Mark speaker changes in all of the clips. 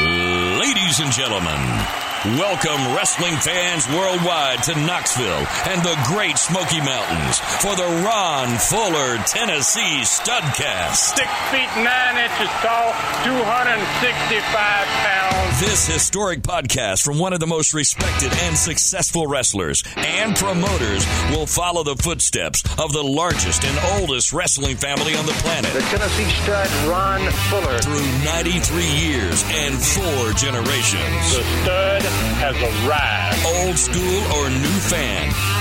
Speaker 1: Ladies and gentlemen, welcome wrestling fans worldwide to Knoxville and the Great Smoky Mountains for the Ron Fuller Tennessee Studcast.
Speaker 2: Six feet nine inches tall, 265 pounds.
Speaker 1: This historic podcast from one of the most respected and successful wrestlers and promoters will follow the footsteps of the largest and oldest wrestling family on the planet.
Speaker 3: The Tennessee stud, Ron Fuller.
Speaker 1: Through 93 years and four generations.
Speaker 2: The stud has arrived.
Speaker 1: Old school or new fan,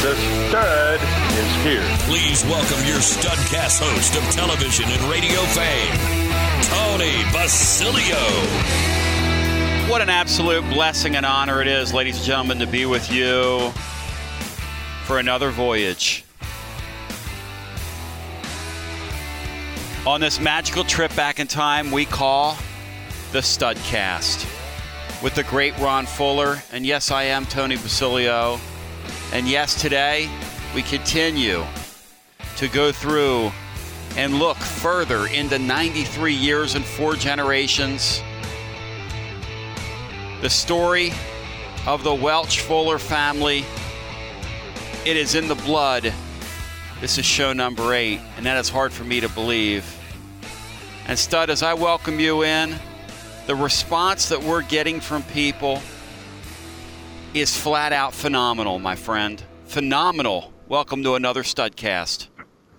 Speaker 2: The stud is here.
Speaker 1: please welcome your Studcast host of television and radio fame, Tony Basilio.
Speaker 4: What an absolute blessing and honor it is, ladies and gentlemen, to be with you for another voyage. On this magical trip back in time, we call the Studcast with the great Ron Fuller. And yes, I am Tony Basilio. And yes, today we continue to go through and look further into 93 years and four generations the story of the Welch Fuller family. It is in the blood. This is show number eight, and that is hard for me to believe. And Stud, as I welcome you in, the response that we're getting from people is flat out phenomenal, my friend. Phenomenal. Welcome to another Studcast.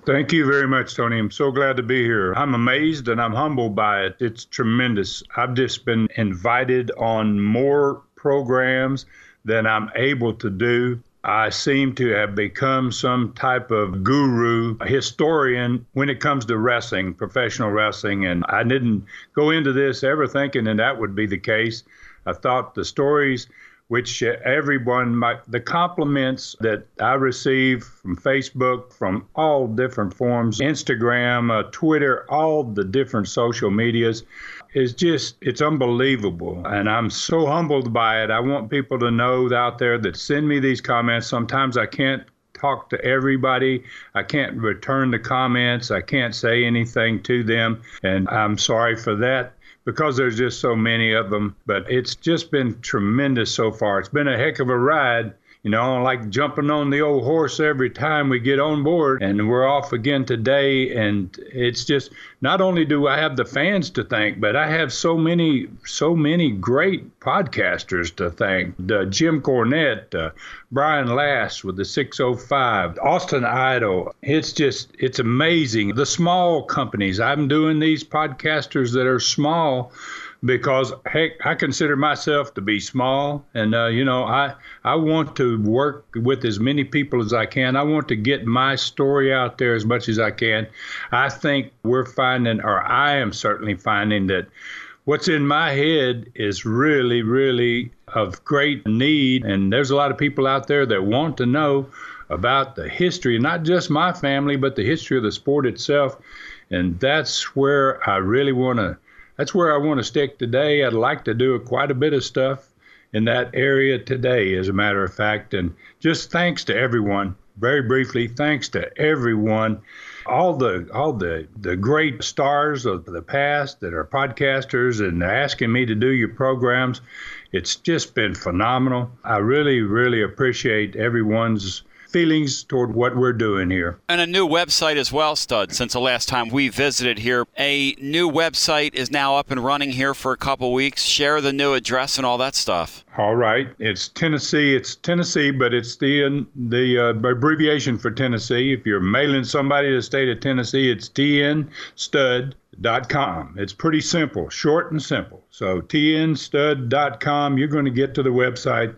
Speaker 5: Thank you very much, Tony. I'm so glad to be here. I'm amazed and I'm humbled by it. It's tremendous. I've just been invited on more programs than I'm able to do. I seem to have become some type of guru, historian when it comes to wrestling, professional wrestling. And I didn't go into this ever thinking that that would be the case. I thought the stories which everyone might, the compliments that I receive from Facebook, from all different forms, Instagram, uh, Twitter, all the different social medias, is just, it's unbelievable. And I'm so humbled by it. I want people to know out there that send me these comments. Sometimes I can't talk to everybody. I can't return the comments. I can't say anything to them. And I'm sorry for that because there's just so many of them. But it's just been tremendous so far. It's been a heck of a ride. You know, like jumping on the old horse every time we get on board, and we're off again today. And it's just not only do I have the fans to thank, but I have so many, so many great podcasters to thank. Uh, Jim Cornette, uh, Brian Last with the 605, Austin Idol. It's just, it's amazing. The small companies, I'm doing these podcasters that are small because heck, I consider myself to be small, and uh, you know, I I want to work with as many people as I can. I want to get my story out there as much as I can. I think we're finding, or I am certainly finding that what's in my head is really, really of great need, and there's a lot of people out there that want to know about the history, not just my family, but the history of the sport itself, and that's where I really want to that's where I want to stick today. I'd like to do quite a bit of stuff in that area today, as a matter of fact. And just thanks to everyone. Very briefly, thanks to everyone, all the all the the great stars of the past that are podcasters and asking me to do your programs. It's just been phenomenal. I really, really appreciate everyone's feelings toward what we're doing here.
Speaker 4: And a new website as well, Stud, since the last time we visited here. A new website is now up and running here for a couple weeks. Share the new address and all that stuff.
Speaker 5: All right, it's Tennessee. It's Tennessee, but it's the the uh, abbreviation for Tennessee. If you're mailing somebody to the state of Tennessee, it's tnstud.com. It's pretty simple, short and simple. So tnstud.com. You're going to get to the website.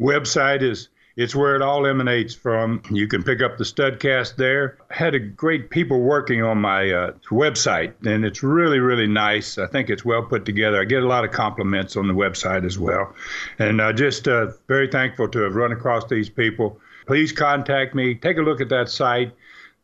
Speaker 5: Website is It's where it all emanates from. You can pick up the Studcast there. I had a great people working on my uh, website, and it's really, really nice. I think it's well put together. I get a lot of compliments on the website as well. And uh, just uh, very thankful to have run across these people. Please contact me. Take a look at that site.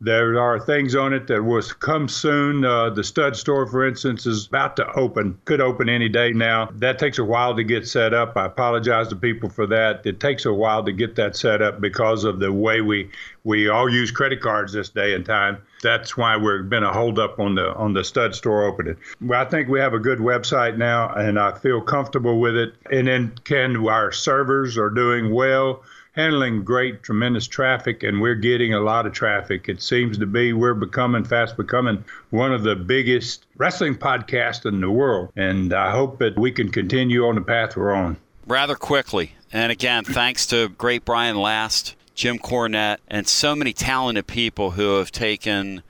Speaker 5: There are things on it that will come soon. Uh, the stud store, for instance, is about to open, could open any day now. That takes a while to get set up. I apologize to people for that. It takes a while to get that set up because of the way we we all use credit cards this day and time. That's why we've been a holdup on the on the stud store opening. Well, I think we have a good website now, and I feel comfortable with it. And then, Ken, our servers are doing well handling great, tremendous traffic, and we're getting a lot of traffic. It seems to be we're becoming fast becoming one of the biggest wrestling podcasts in the world. And I hope that we can continue on the path we're on.
Speaker 4: Rather quickly. And again, thanks to great Brian Last, Jim Cornette, and so many talented people who have taken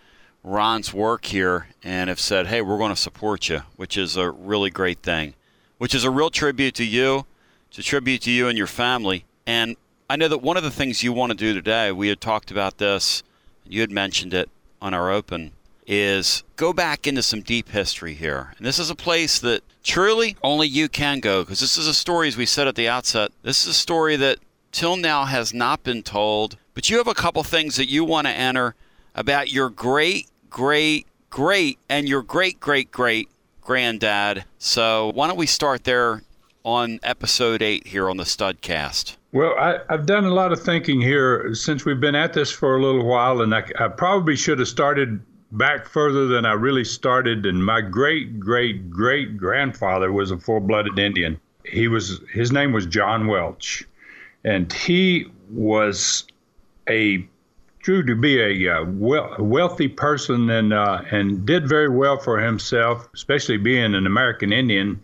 Speaker 4: Ron's work here and have said, hey, we're going to support you, which is a really great thing, which is a real tribute to you. It's a tribute to you and your family. And I know that one of the things you want to do today, we had talked about this, you had mentioned it on our open, is go back into some deep history here. And this is a place that truly only you can go because this is a story, as we said at the outset, this is a story that till now has not been told. But you have a couple things that you want to enter about your great, great, great, and your great, great, great granddad. So why don't we start there on episode eight here on the Studcast?
Speaker 5: Well, I, have done a lot of thinking here since we've been at this for a little while, and I, I probably should have started back further than I really started. And my great great great grandfather was a full blooded Indian. He was his name was John Welch, and he was a true to be a uh, wealthy person and uh, and did very well for himself, especially being an American Indian.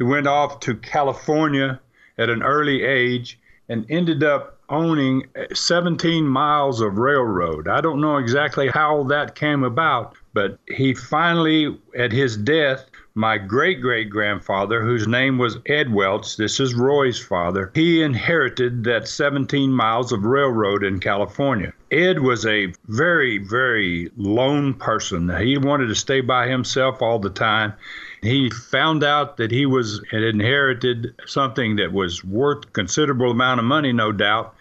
Speaker 5: He went off to California at an early age and ended up owning 17 miles of railroad. I don't know exactly how that came about, but he finally, at his death, my great great grandfather, whose name was Ed Welch, this is Roy's father, he inherited that 17 miles of railroad in California. Ed was a very, very lone person. He wanted to stay by himself all the time. He found out that he was had inherited something that was worth considerable amount of money, no doubt.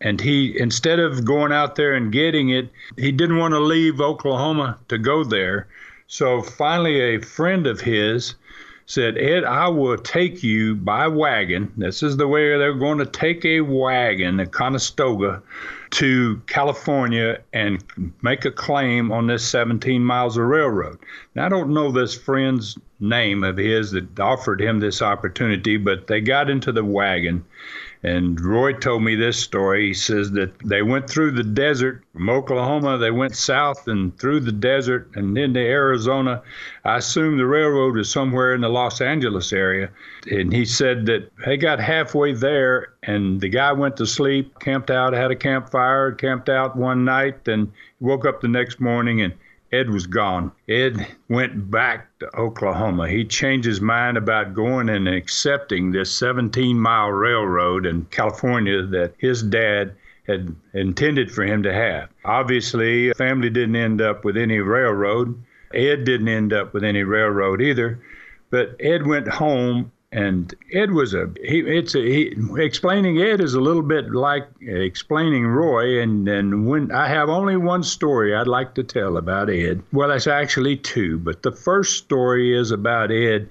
Speaker 5: And he, instead of going out there and getting it, he didn't want to leave Oklahoma to go there. So finally, a friend of his said, Ed, I will take you by wagon. This is the way they're going to take a wagon, a Conestoga, to California and make a claim on this 17 miles of railroad. Now, I don't know this friend's name of his that offered him this opportunity, but they got into the wagon and Roy told me this story. He says that they went through the desert from Oklahoma, they went south and through the desert and into Arizona. I assume the railroad was somewhere in the Los Angeles area. And he said that they got halfway there and the guy went to sleep, camped out, had a campfire, camped out one night, and woke up the next morning and Ed was gone. Ed went back to Oklahoma. He changed his mind about going and accepting this 17 mile railroad in California that his dad had intended for him to have. Obviously, family didn't end up with any railroad. Ed didn't end up with any railroad either. But Ed went home and Ed was a he. It's a he, explaining Ed is a little bit like explaining Roy. And and when I have only one story I'd like to tell about Ed. Well, that's actually two, but the first story is about Ed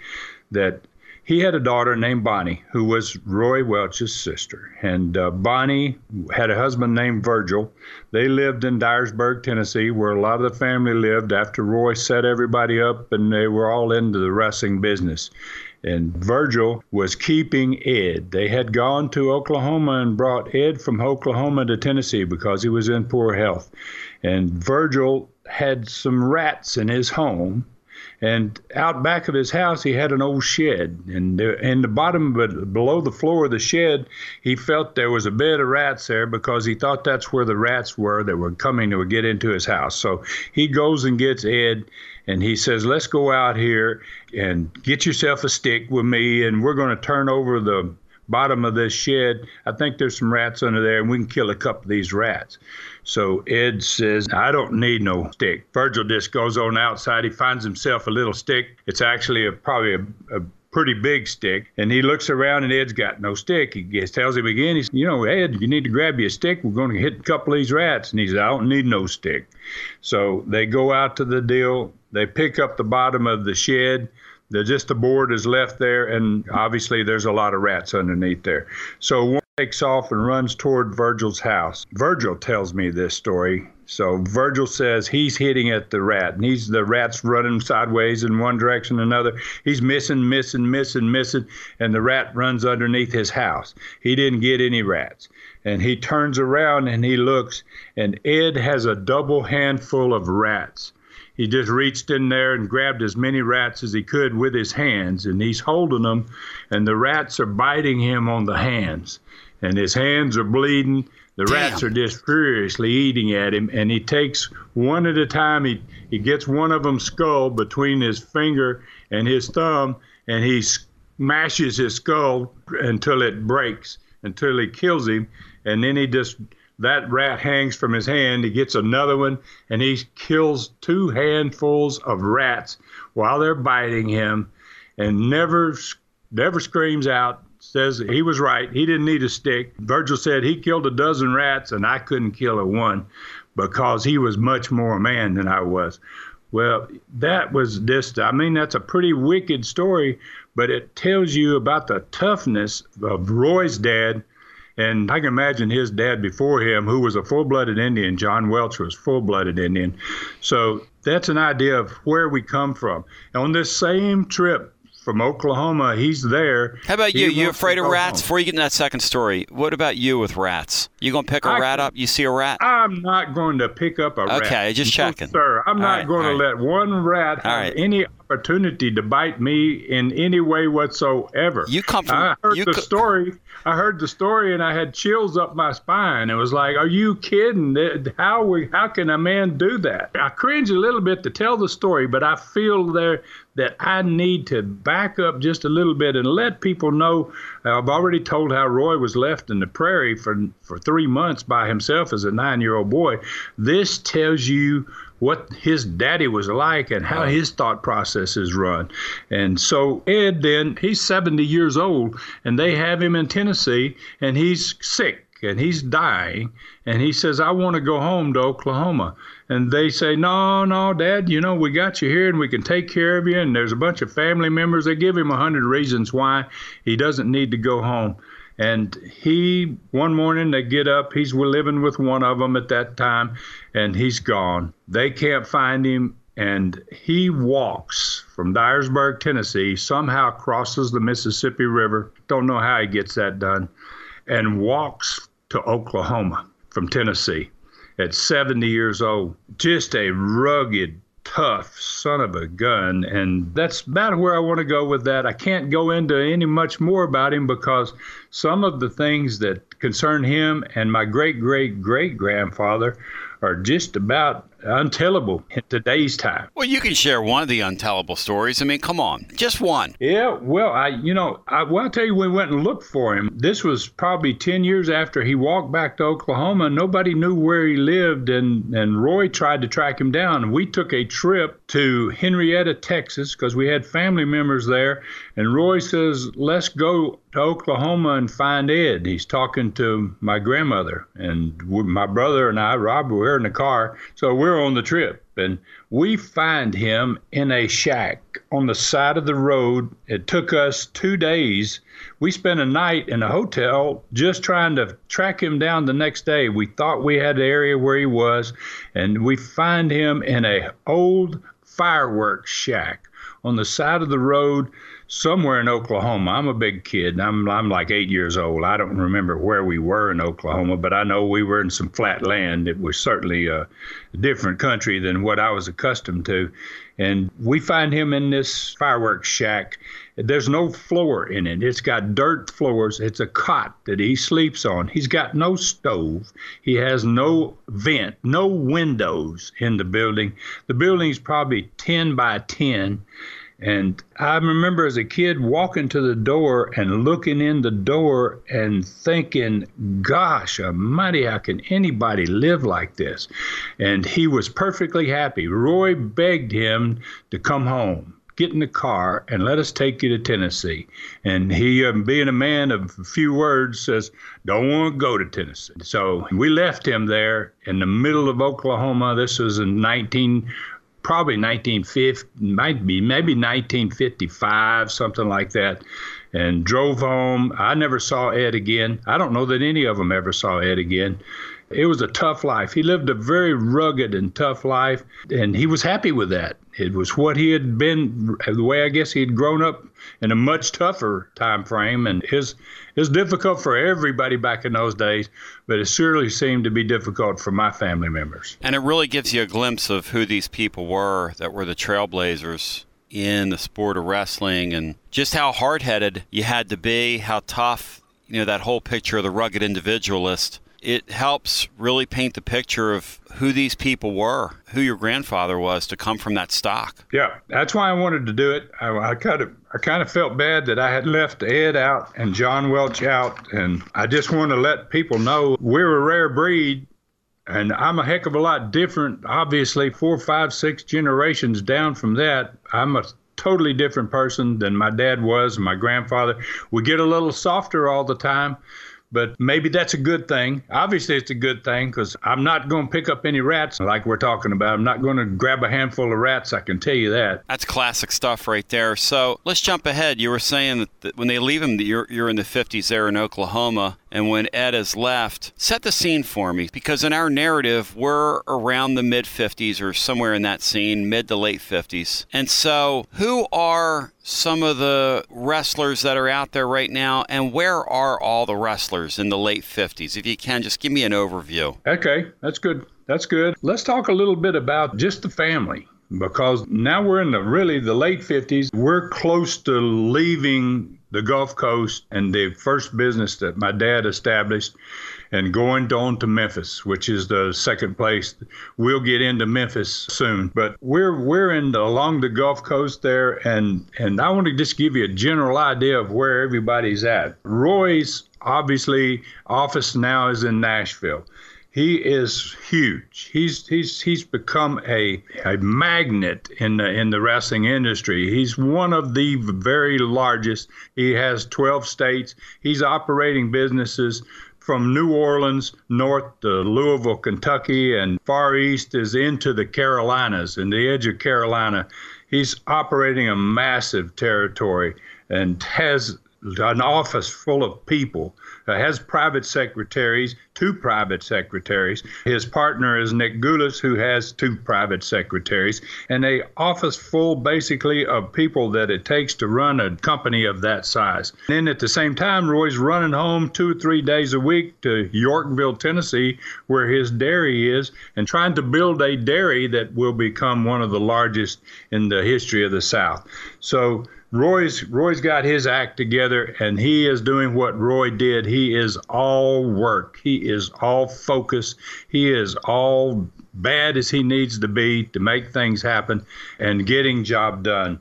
Speaker 5: that he had a daughter named Bonnie who was Roy Welch's sister. And uh, Bonnie had a husband named Virgil. They lived in Dyersburg, Tennessee, where a lot of the family lived after Roy set everybody up and they were all into the wrestling business and Virgil was keeping Ed. They had gone to Oklahoma and brought Ed from Oklahoma to Tennessee because he was in poor health. And Virgil had some rats in his home. And out back of his house, he had an old shed. And in the bottom, but below the floor of the shed, he felt there was a bed of rats there because he thought that's where the rats were that were coming to get into his house. So he goes and gets Ed and he says, "Let's go out here and get yourself a stick with me, and we're going to turn over the bottom of this shed. I think there's some rats under there, and we can kill a couple of these rats. So Ed says, I don't need no stick. Virgil just goes on outside. He finds himself a little stick. It's actually a, probably a, a pretty big stick. And he looks around and Ed's got no stick. He gets, tells him again, he's, you know, Ed, you need to grab your stick. We're going to hit a couple of these rats. And he says, I don't need no stick. So they go out to the deal. They pick up the bottom of the shed. The, just the board is left there, and obviously there's a lot of rats underneath there. So takes off and runs toward Virgil's house. Virgil tells me this story. So Virgil says he's hitting at the rat, and he's the rat's running sideways in one direction another. He's missing, missing, missing, missing, and the rat runs underneath his house. He didn't get any rats. And he turns around and he looks, and Ed has a double handful of rats he just reached in there and grabbed as many rats as he could with his hands, and he's holding them, and the rats are biting him on the hands, and his hands are bleeding. The
Speaker 4: Damn.
Speaker 5: rats are just furiously eating at him, and he takes one at a time. He he gets one of them skull between his finger and his thumb, and he smashes his skull until it breaks, until he kills him, and then he just that rat hangs from his hand. He gets another one and he kills two handfuls of rats while they're biting him and never never screams out says he was right he didn't need a stick virgil said he killed a dozen rats and i couldn't kill a one because he was much more a man than i was well that was this i mean that's a pretty wicked story but it tells you about the toughness of roy's dad and I can imagine his dad before him, who was a full blooded Indian. John Welch was full blooded Indian. So that's an idea of where we come from. on this same trip from Oklahoma, he's there.
Speaker 4: How about you? You afraid of rats? Home. Before you get in that second story, what about you with rats? You gonna pick a I, rat up? You see a rat?
Speaker 5: I'm not going to pick up a
Speaker 4: okay,
Speaker 5: rat.
Speaker 4: Okay, just no, checking.
Speaker 5: Sir, I'm All not right, going to right. let one rat have right. any opportunity to bite me in any way whatsoever.
Speaker 4: You come from.
Speaker 5: I heard
Speaker 4: the
Speaker 5: co- story. I heard the story and I had chills up my spine. It was like, are you kidding? How we? How can a man do that? I cringe a little bit to tell the story, but I feel there that I need to back up just a little bit and let people know. I've already told how Roy was left in the prairie for for three months by himself as a nine-year-old boy. This tells you what his daddy was like and how his thought processes run. And so Ed then he's 70 years old and they have him in Tennessee and he's sick and he's dying and he says I want to go home to Oklahoma. And they say no no dad you know we got you here and we can take care of you and there's a bunch of family members. They give him a hundred reasons why he doesn't need to go home and he, one morning, they get up. He's living with one of them at that time, and he's gone. They can't find him, and he walks from Dyersburg, Tennessee, somehow crosses the Mississippi River. Don't know how he gets that done, and walks to Oklahoma from Tennessee at 70 years old. Just a rugged, tough son of a gun. And that's about where I want to go with that. I can't go into any much more about him because some of the things that concern him and my great great great grandfather are just about untellable in today's time.
Speaker 4: Well, you can share one of the untellable stories. I mean, come on, just one.
Speaker 5: Yeah, well, I, you know, I, well, I'll tell you, we went and looked for him. This was probably 10 years after he walked back to Oklahoma. Nobody knew where he lived, and, and Roy tried to track him down. We took a trip to Henrietta, Texas, because we had family members there, and Roy says, let's go to Oklahoma and find Ed. He's talking to my grandmother, and my brother and I, Rob, were in the car. So we're on the trip, and we find him in a shack on the side of the road. It took us two days. We spent a night in a hotel just trying to track him down the next day. We thought we had the area where he was, and we find him in a old fireworks shack on the side of the road somewhere in Oklahoma. I'm a big kid. I'm I'm like eight years old. I don't remember where we were in Oklahoma, but I know we were in some flat land. It was certainly a different country than what I was accustomed to. And we find him in this fireworks shack. There's no floor in it. It's got dirt floors. It's a cot that he sleeps on. He's got no stove. He has no vent, no windows in the building. The building's probably 10 by 10 And I remember as a kid walking to the door and looking in the door and thinking, gosh almighty, how can anybody live like this? And he was perfectly happy. Roy begged him to come home get in the car and let us take you to Tennessee. And he, um, being a man of few words, says, Don't want to go to Tennessee. So we left him there in the middle of Oklahoma. This was in 19, probably 1950, might be maybe 1955, something like that. And drove home. I never saw Ed again. I don't know that any of them ever saw Ed again. It was a tough life. He lived a very rugged and tough life, and he was happy with that. It was what he had been, the way I guess he had grown up in a much tougher time frame, and his it was difficult for everybody back in those days, but it surely seemed to be difficult for my family members.
Speaker 4: And it really gives you a glimpse of who these people were that were the trailblazers in the sport of wrestling and just how hard headed you had to be, how tough, you know, that whole picture of the rugged individualist it helps really paint the picture of who these people were, who your grandfather was to come from that stock.
Speaker 5: Yeah, that's why I wanted to do it. I, I kind of I kind of felt bad that I had left Ed out and John Welch out, and I just want to let people know we're a rare breed. And I'm a heck of a lot different. Obviously, four, five, six generations down from that, I'm a totally different person than my dad was and my grandfather. We get a little softer all the time, but maybe that's a good thing. Obviously, it's a good thing because I'm not going to pick up any rats like we're talking about. I'm not going to grab a handful of rats, I can tell you that.
Speaker 4: That's classic stuff right there. So let's jump ahead. You were saying that, that when they leave him, you're, you're in the 50s there in Oklahoma. And when Ed has left, set the scene for me because in our narrative, we're around the mid 50s or somewhere in that scene, mid to late 50s. And so, who are some of the wrestlers that are out there right now, and where are all the wrestlers in the late 50s? If you can, just give me an overview.
Speaker 5: Okay, that's good. That's good. Let's talk a little bit about just the family because now we're in the really the late 50s. We're close to leaving the Gulf Coast and the first business that my dad established and going on to Memphis, which is the second place. We'll get into Memphis soon, but we're we're in the, along the Gulf Coast there, and and I want to just give you a general idea of where everybody's at. Roy's obviously office now is in Nashville he is huge. He's he's he's become a a magnet in the in the wrestling industry. He's one of the very largest. He has 12 states. He's operating businesses from New Orleans north to Louisville, Kentucky, and far east is into the Carolinas and the edge of Carolina. He's operating a massive territory and has an office full of people uh, has private secretaries, two private secretaries. His partner is Nick Gulas, who has two private secretaries, and a office full basically of people that it takes to run a company of that size. Then at the same time, Roy's running home two or three days a week to Yorkville, Tennessee, where his dairy is, and trying to build a dairy that will become one of the largest in the history of the South. So Roy's Roy's got his act together and he is doing what Roy did. He is all work. He is all focus. He is all bad as he needs to be to make things happen and getting job done.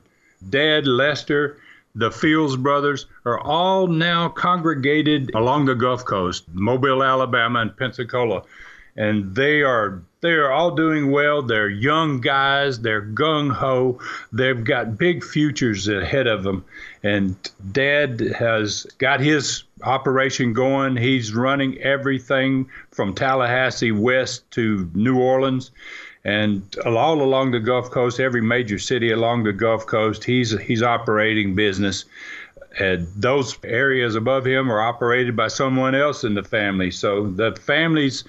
Speaker 5: Dad, Lester, the Fields brothers are all now congregated along the Gulf Coast, Mobile, Alabama, and Pensacola and they are they are all doing well. They're young guys. They're gung ho. They've got big futures ahead of them. And Dad has got his operation going. He's running everything from Tallahassee west to New Orleans. And all along the Gulf Coast, every major city along the Gulf Coast, he's he's operating business. And those areas above him are operated by someone else in the family. So the family's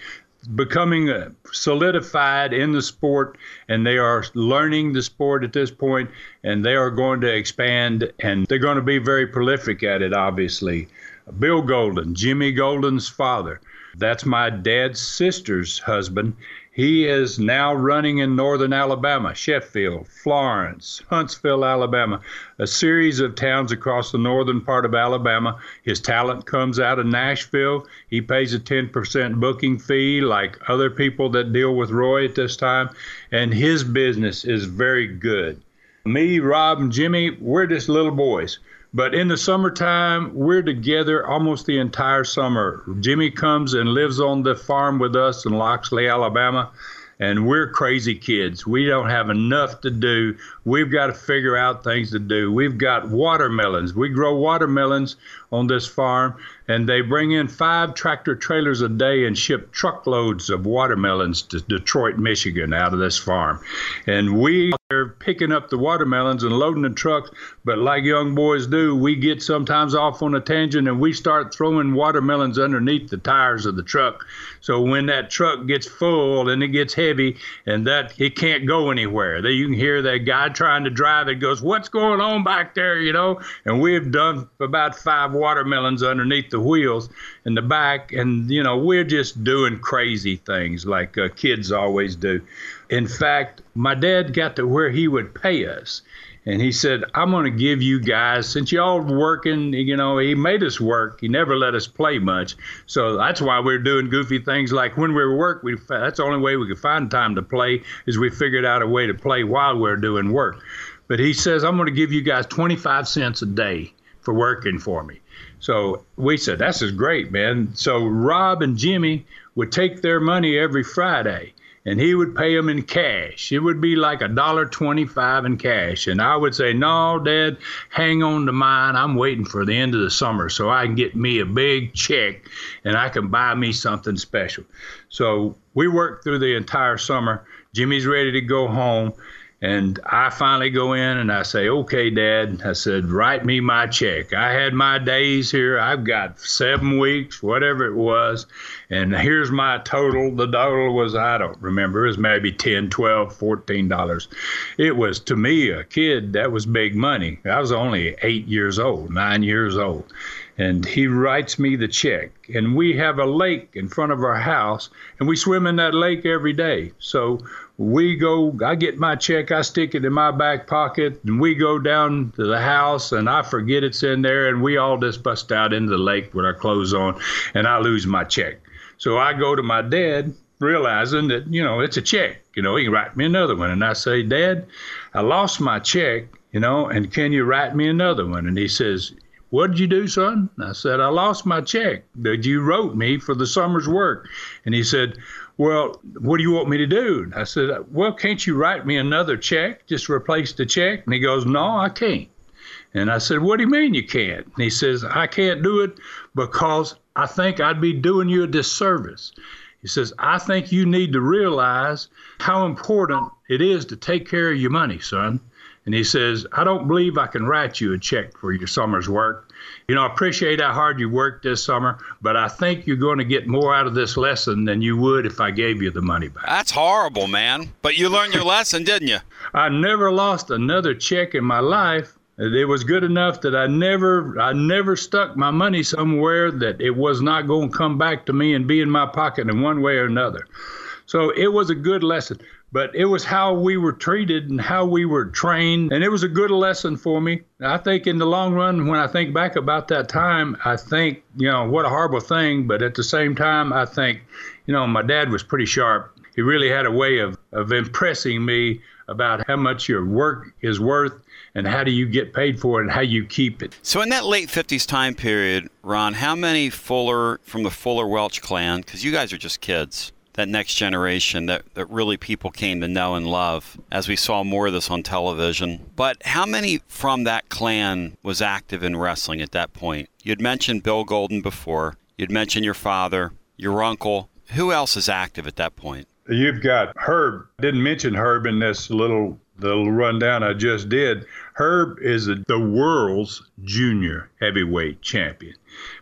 Speaker 5: becoming uh, solidified in the sport and they are learning the sport at this point and they are going to expand and they're going to be very prolific at it obviously. Bill golden jimmy golden's father. That's my dad's sister's husband he is now running in northern Alabama, Sheffield, Florence, Huntsville, Alabama, a series of towns across the northern part of Alabama. His talent comes out of Nashville. He pays a 10% booking fee, like other people that deal with Roy at this time, and his business is very good. Me, Rob, and Jimmy, we're just little boys. But in the summertime, we're together almost the entire summer. Jimmy comes and lives on the farm with us in Loxley, Alabama and we're crazy kids. We don't have enough to do. We've got to figure out things to do. We've got watermelons. We grow watermelons on this farm, and they bring in five tractor trailers a day and ship truckloads of watermelons to Detroit, Michigan, out of this farm. And we are picking up the watermelons and loading the trucks, but like young boys do, we get sometimes off on a tangent and we start throwing watermelons underneath the tires of the truck. So when that truck gets full and it gets heavy and that it can't go anywhere, that you can hear that guy trying to drive it goes, "What's going on back there?" You know. And we've done about five watermelons underneath the wheels in the back, and you know we're just doing crazy things like uh, kids always do. In fact, my dad got to where he would pay us. And he said, I'm going to give you guys, since y'all working, you know, he made us work. He never let us play much. So that's why we're doing goofy things like when we are work, we, that's the only way we could find time to play is we figured out a way to play while we're doing work. But he says, I'm going to give you guys 25 cents a day for working for me. So we said, that's just great, man. So Rob and Jimmy would take their money every Friday and he would pay them in cash. It would be like a dollar twenty-five in cash, and I would say, "No, Dad, hang on to mine. I'm waiting for the end of the summer so I can get me a big check, and I can buy me something special." So we worked through the entire summer. Jimmy's ready to go home, and I finally go in and I say, okay, Dad. I said, write me my check. I had my days here. I've got seven weeks, whatever it was. And here's my total. The total was, I don't remember, it was maybe 10, 12, 14 dollars. It was to me, a kid, that was big money. I was only eight years old, nine years old and he writes me the check. And we have a lake in front of our house, and we swim in that lake every day. So we go, I get my check, I stick it in my back pocket, and we go down to the house, and I forget it's in there, and we all just bust out into the lake with our clothes on, and I lose my check. So I go to my dad, realizing that, you know, it's a check. You know, he can write me another one. And I say, Dad, I lost my check, you know, and can you write me another one? And he says, what did you do, son? I said, I lost my check that you wrote me for the summer's work. And he said, Well, what do you want me to do? I said, Well, can't you write me another check? Just replace the check? And he goes, No, I can't. And I said, What do you mean you can't? And he says, I can't do it because I think I'd be doing you a disservice. He says, I think you need to realize how important it is to take care of your money, son. And he says, I don't believe I can write you a check for your summer's work. You know, I appreciate how hard you worked this summer, but I think you're going to get more out of this lesson than you would if I gave you the money back.
Speaker 4: That's horrible, man. But you learned your lesson, didn't you?
Speaker 5: I never lost another check in my life. It was good enough that I never I never stuck my money somewhere that it was not going to come back to me and be in my pocket in one way or another. So it was a good lesson but it was how we were treated and how we were trained. And it was a good lesson for me. I think in the long run, when I think back about that time, I think, you know, what a horrible thing. But at the same time, I think, you know, my dad was pretty sharp. He really had a way of, of impressing me about how much your work is worth and how do you get paid for it and how you keep it.
Speaker 4: So, in that late 50s time period, Ron, how many Fuller from the Fuller Welch clan, because you guys are just kids, that next generation that, that really people came to know and love as we saw more of this on television. But how many from that clan was active in wrestling at that point? You'd mentioned Bill Golden before, you'd mentioned your father, your uncle. Who else is active at that point?
Speaker 5: You've got Herb. Didn't mention Herb in this little the rundown I just did. Herb is the world's junior heavyweight champion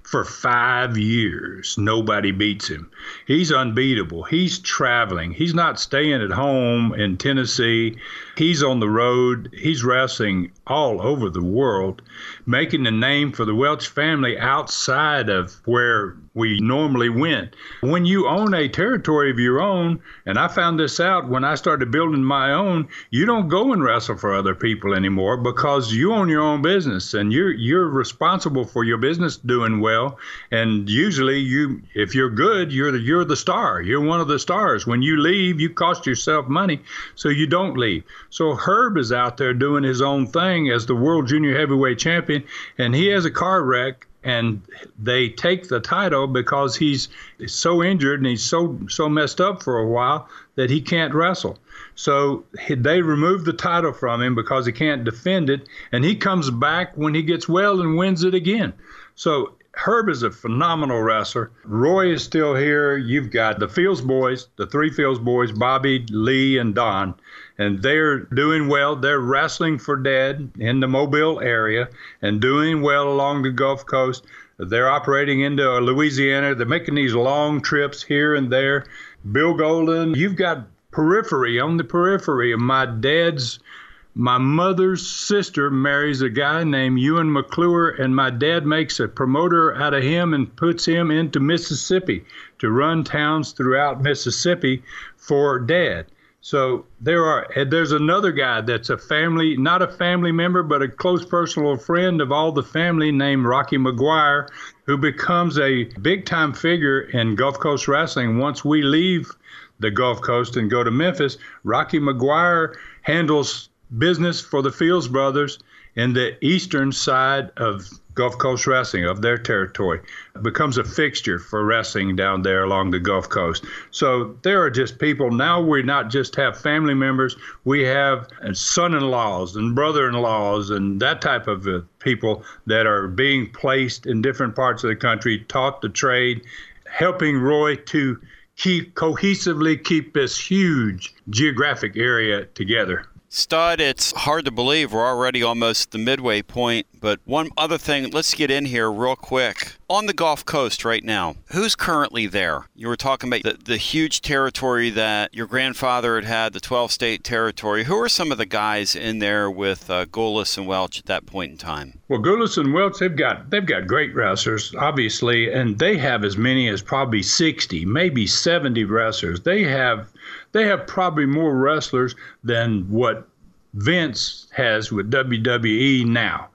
Speaker 5: for five years. Nobody beats him. He's unbeatable. He's traveling. He's not staying at home in Tennessee. He's on the road. He's wrestling all over the world, making a name for the Welch family outside of where we normally went. When you own a territory of your own, and I found this out when I started building my own, you don't go and wrestle for other people anymore because you own your own business and you're you're responsible for your business doing well. And usually, you if you're good, you're the you're the star. You're one of the stars. When you leave, you cost yourself money, so you don't leave. So Herb is out there doing his own thing as the world junior heavyweight champion, and he has a car wreck and they take the title because he's so injured and he's so so messed up for a while that he can't wrestle. So they remove the title from him because he can't defend it, and he comes back when he gets well and wins it again. So Herb is a phenomenal wrestler. Roy is still here. You've got the Fields boys, the three Fields boys, Bobby, Lee, and Don, and they're doing well. They're wrestling for Dad in the Mobile area and doing well along the Gulf Coast. They're operating into Louisiana. They're making these long trips here and there. Bill Golden, you've got periphery on the periphery of my dad's my mother's sister marries a guy named Ewan McClure, and my dad makes a promoter out of him and puts him into Mississippi to run towns throughout Mississippi for dad. So there are there's another guy that's a family, not a family member, but a close personal friend of all the family named Rocky McGuire, who becomes a big time figure in Gulf Coast wrestling once we leave the Gulf Coast and go to Memphis. Rocky McGuire handles business for the Fields brothers in the eastern side of Gulf Coast Wrestling, of their territory, becomes a fixture for wrestling down there along the Gulf Coast. So there are just people. Now we not just have family members, we have son in laws and brother in laws and that type of uh, people that are being placed in different parts of the country, taught the trade, helping Roy to keep cohesively keep this huge geographic area together.
Speaker 4: Stud, it's hard to believe we're already almost the midway point. But one other thing, let's get in here real quick. On the Gulf Coast right now, who's currently there? You were talking about the, the huge territory that your grandfather had had, the 12 state territory. Who are some of the guys in there with uh, and Welch at that point in time?
Speaker 5: Well, Gulas and Welch, they've got they've got great wrestlers, obviously, and they have as many as probably 60, maybe 70 wrestlers. They have they have probably more wrestlers than what Vince has with WWE now.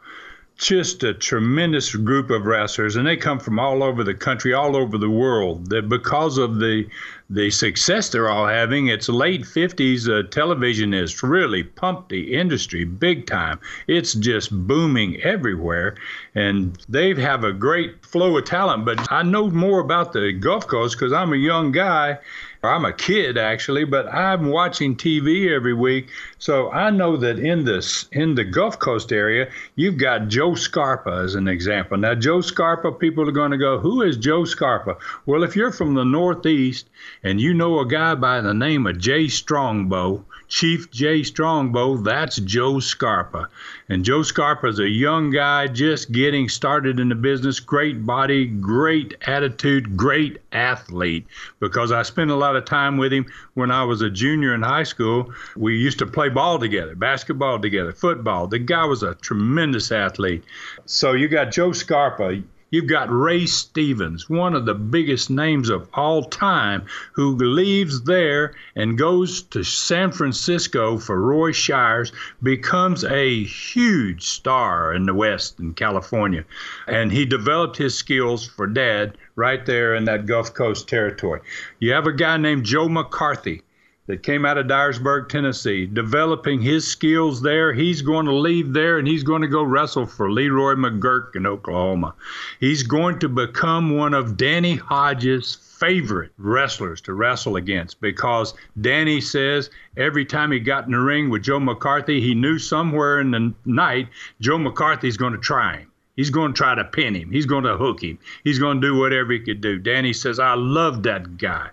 Speaker 5: Just a tremendous group of wrestlers, and they come from all over the country, all over the world. That because of the the success they're all having, it's late 50s. Uh, television has really pumped the industry big time. It's just booming everywhere, and they have a great flow of talent. But I know more about the Gulf Coast because I'm a young guy I'm a kid actually, but I'm watching TV every week, so I know that in this in the Gulf Coast area, you've got Joe Scarpa as an example. Now, Joe Scarpa, people are going to go, "Who is Joe Scarpa?" Well, if you're from the Northeast and you know a guy by the name of Jay Strongbow, Chief Jay Strongbow, that's Joe Scarpa. And Joe Scarpa is a young guy just getting started in the business. Great body, great attitude, great athlete. Because I spent a lot of time with him when I was a junior in high school. We used to play ball together, basketball together, football. The guy was a tremendous athlete. So you got Joe Scarpa. You've got Ray Stevens, one of the biggest names of all time, who leaves there and goes to San Francisco for Roy Shires, becomes a huge star in the West in California. And he developed his skills for dad right there in that Gulf Coast territory. You have a guy named Joe McCarthy that came out of Dyersburg, Tennessee, developing his skills there. He's going to leave there and he's going to go wrestle for Leroy McGuirk in Oklahoma. He's going to become one of Danny Hodge's favorite wrestlers to wrestle against because Danny says every time he got in the ring with Joe McCarthy, he knew somewhere in the night Joe McCarthy's going to try him. He's going to try to pin him. He's going to hook him. He's going to do whatever he could do. Danny says, I love that guy.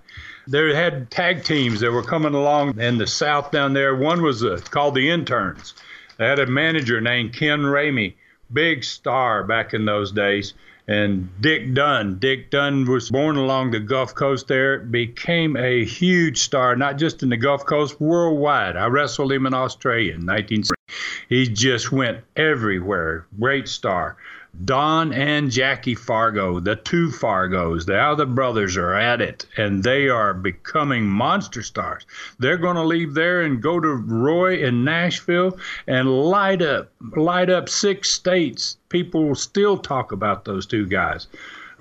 Speaker 5: They had tag teams that were coming along in the South down there. One was uh, called the Interns. They had a manager named Ken Ramey, big star back in those days. And Dick Dunn. Dick Dunn was born along the Gulf Coast there, became a huge star, not just in the Gulf Coast, worldwide. I wrestled him in Australia in 1960. He just went everywhere. Great star. Don and Jackie Fargo, the two Fargos, the other brothers are at it, and they are becoming monster stars. They're going to leave there and go to Roy in Nashville and light up, light up six states. People still talk about those two guys.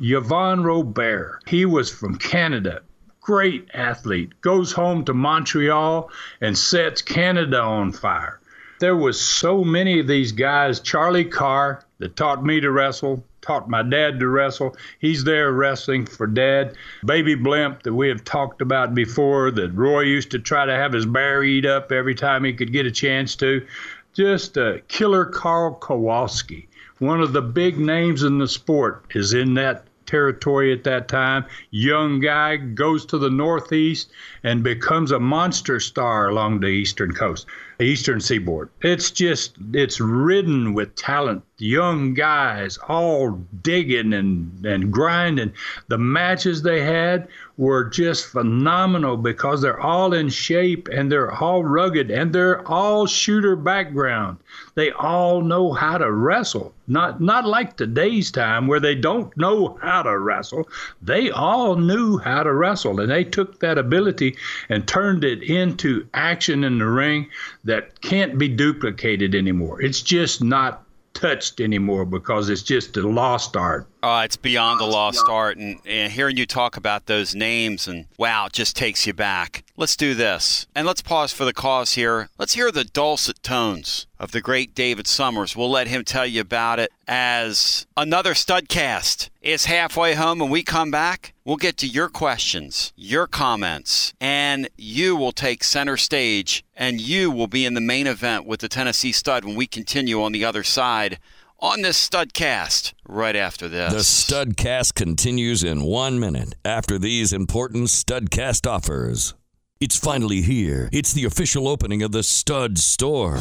Speaker 5: Yvon Robert, he was from Canada, great athlete, goes home to Montreal and sets Canada on fire. There was so many of these guys. Charlie Carr, that taught me to wrestle, taught my dad to wrestle. He's there wrestling for dad. Baby Blimp, that we have talked about before, that Roy used to try to have his bear eat up every time he could get a chance to. Just a killer Carl Kowalski. One of the big names in the sport is in that territory at that time. Young guy goes to the Northeast and becomes a monster star along the Eastern coast, Eastern seaboard. It's just, it's ridden with talent. Young guys all digging and, and grinding. The matches they had were just phenomenal because they're all in shape and they're all rugged and they're all shooter background. They all know how to wrestle. Not not like today's time where they don't know how to wrestle. They all knew how to wrestle and they took that ability and turned it into action in the ring that can't be duplicated anymore. It's just not touched anymore because it's just a lost art.
Speaker 4: Uh, it's beyond the lost art. And, and hearing you talk about those names, and wow, it just takes you back. Let's do this. And let's pause for the cause here. Let's hear the dulcet tones of the great David Summers. We'll let him tell you about it as another Studcast is halfway home. When we come back, we'll get to your questions, your comments, and you will take center stage and you will be in the main event with the Tennessee Stud when we continue on the other side on this Studcast right after this.
Speaker 1: The Studcast continues in one minute after these important Studcast offers. It's finally here. It's the official opening of the Stud Store.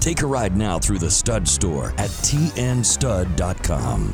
Speaker 1: Take a ride now through the Stud Store at tnstud.com.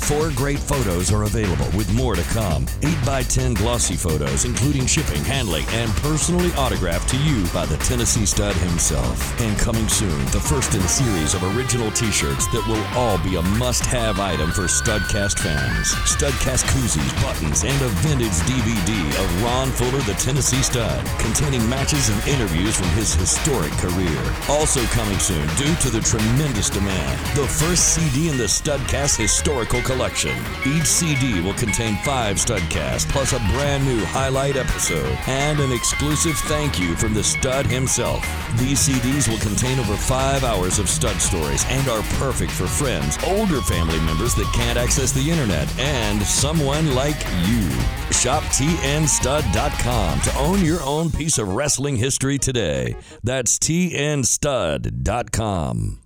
Speaker 1: Four great photos are available with more to come. 8x10 glossy photos, including shipping, handling, and personally autographed to you by the Tennessee stud himself. And coming soon, the first in a series of original t shirts that will all be a must have item for Studcast fans. Studcast koozies, buttons, and a vintage DVD of Ron Fuller, the Tennessee stud, containing matches and interviews from his historic career. Also coming soon, due to the tremendous demand, the first CD in the Studcast historical collection. Each CD will contain five Studcasts, plus a brand new highlight episode and an exclusive thank you from the stud himself. These CDs will contain over five hours of stud stories and are perfect for friends, older family members that can't access the internet, and someone like you. Shop tnstud.com to own your own piece of wrestling history today. That's tnstud.com.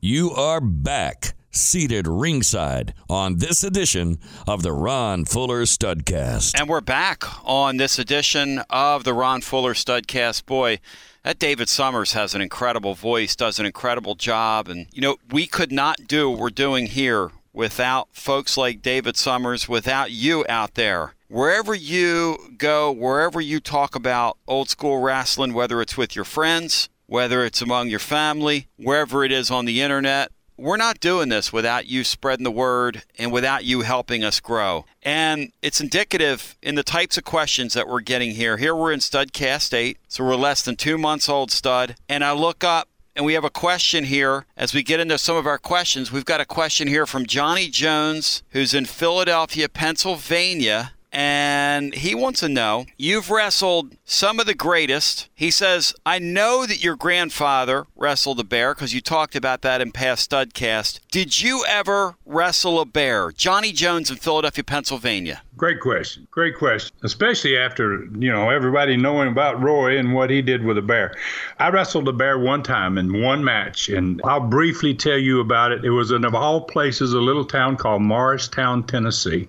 Speaker 1: You are back seated ringside on this edition of the Ron Fuller Studcast.
Speaker 4: And we're back on this edition of the Ron Fuller Studcast. Boy, that David Summers has an incredible voice, does an incredible job. And, you know, we could not do what we're doing here without folks like David Summers, without you out there. Wherever you go, wherever you talk about old school wrestling, whether it's with your friends, whether it's among your family, wherever it is on the internet, we're not doing this without you spreading the word and without you helping us grow. And it's indicative in the types of questions that we're getting here. Here we're in Studcast 8, so we're less than two months old, Stud. And I look up and we have a question here as we get into some of our questions. We've got a question here from Johnny Jones, who's in Philadelphia, Pennsylvania and he wants to know you've wrestled some of the greatest. He says, I know that your grandfather wrestled a bear because you talked about that in past Studcast. Did you ever wrestle a bear? Johnny Jones in Philadelphia, Pennsylvania.
Speaker 5: Great question. Great question. Especially after, you know, everybody knowing about Roy and what he did with a bear. I wrestled a bear one time in one match, and I'll briefly tell you about it. It was in, of all places, a little town called Morristown, Tennessee.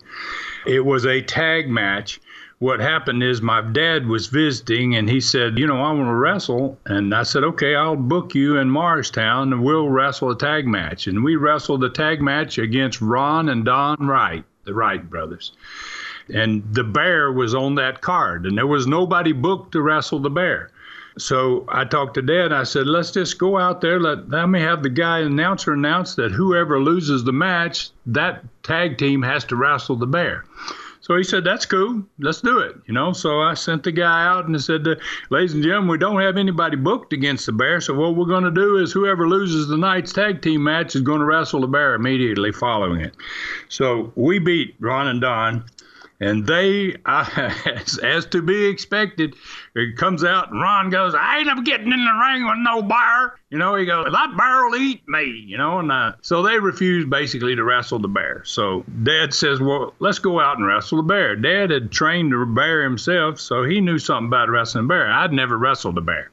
Speaker 5: It was a tag match. What happened is my dad was visiting and he said, You know, I want to wrestle. And I said, Okay, I'll book you in Morristown and we'll wrestle a tag match. And we wrestled a tag match against Ron and Don Wright, the Wright brothers. And the bear was on that card, and there was nobody booked to wrestle the bear. So I talked to Dad. I said, let's just go out there. Let, let me have the guy announcer announce that whoever loses the match, that tag team has to wrestle the bear. So he said, "That's cool. Let's do it." You know. So I sent the guy out and said, "Ladies and gentlemen, we don't have anybody booked against the bear. So what we're going to do is whoever loses the night's tag team match is going to wrestle the bear immediately following it." So we beat Ron and Don and they, as, as, to be expected, it comes out and Ron goes, I ain't ever getting in the ring with no bear. You know, he goes, that bear will eat me, you know. And uh, so they refuse basically to wrestle the bear. So Dad says, well, let's go out and wrestle the bear. Dad had trained the bear himself, so he knew something about wrestling a bear. I'd never wrestled a bear.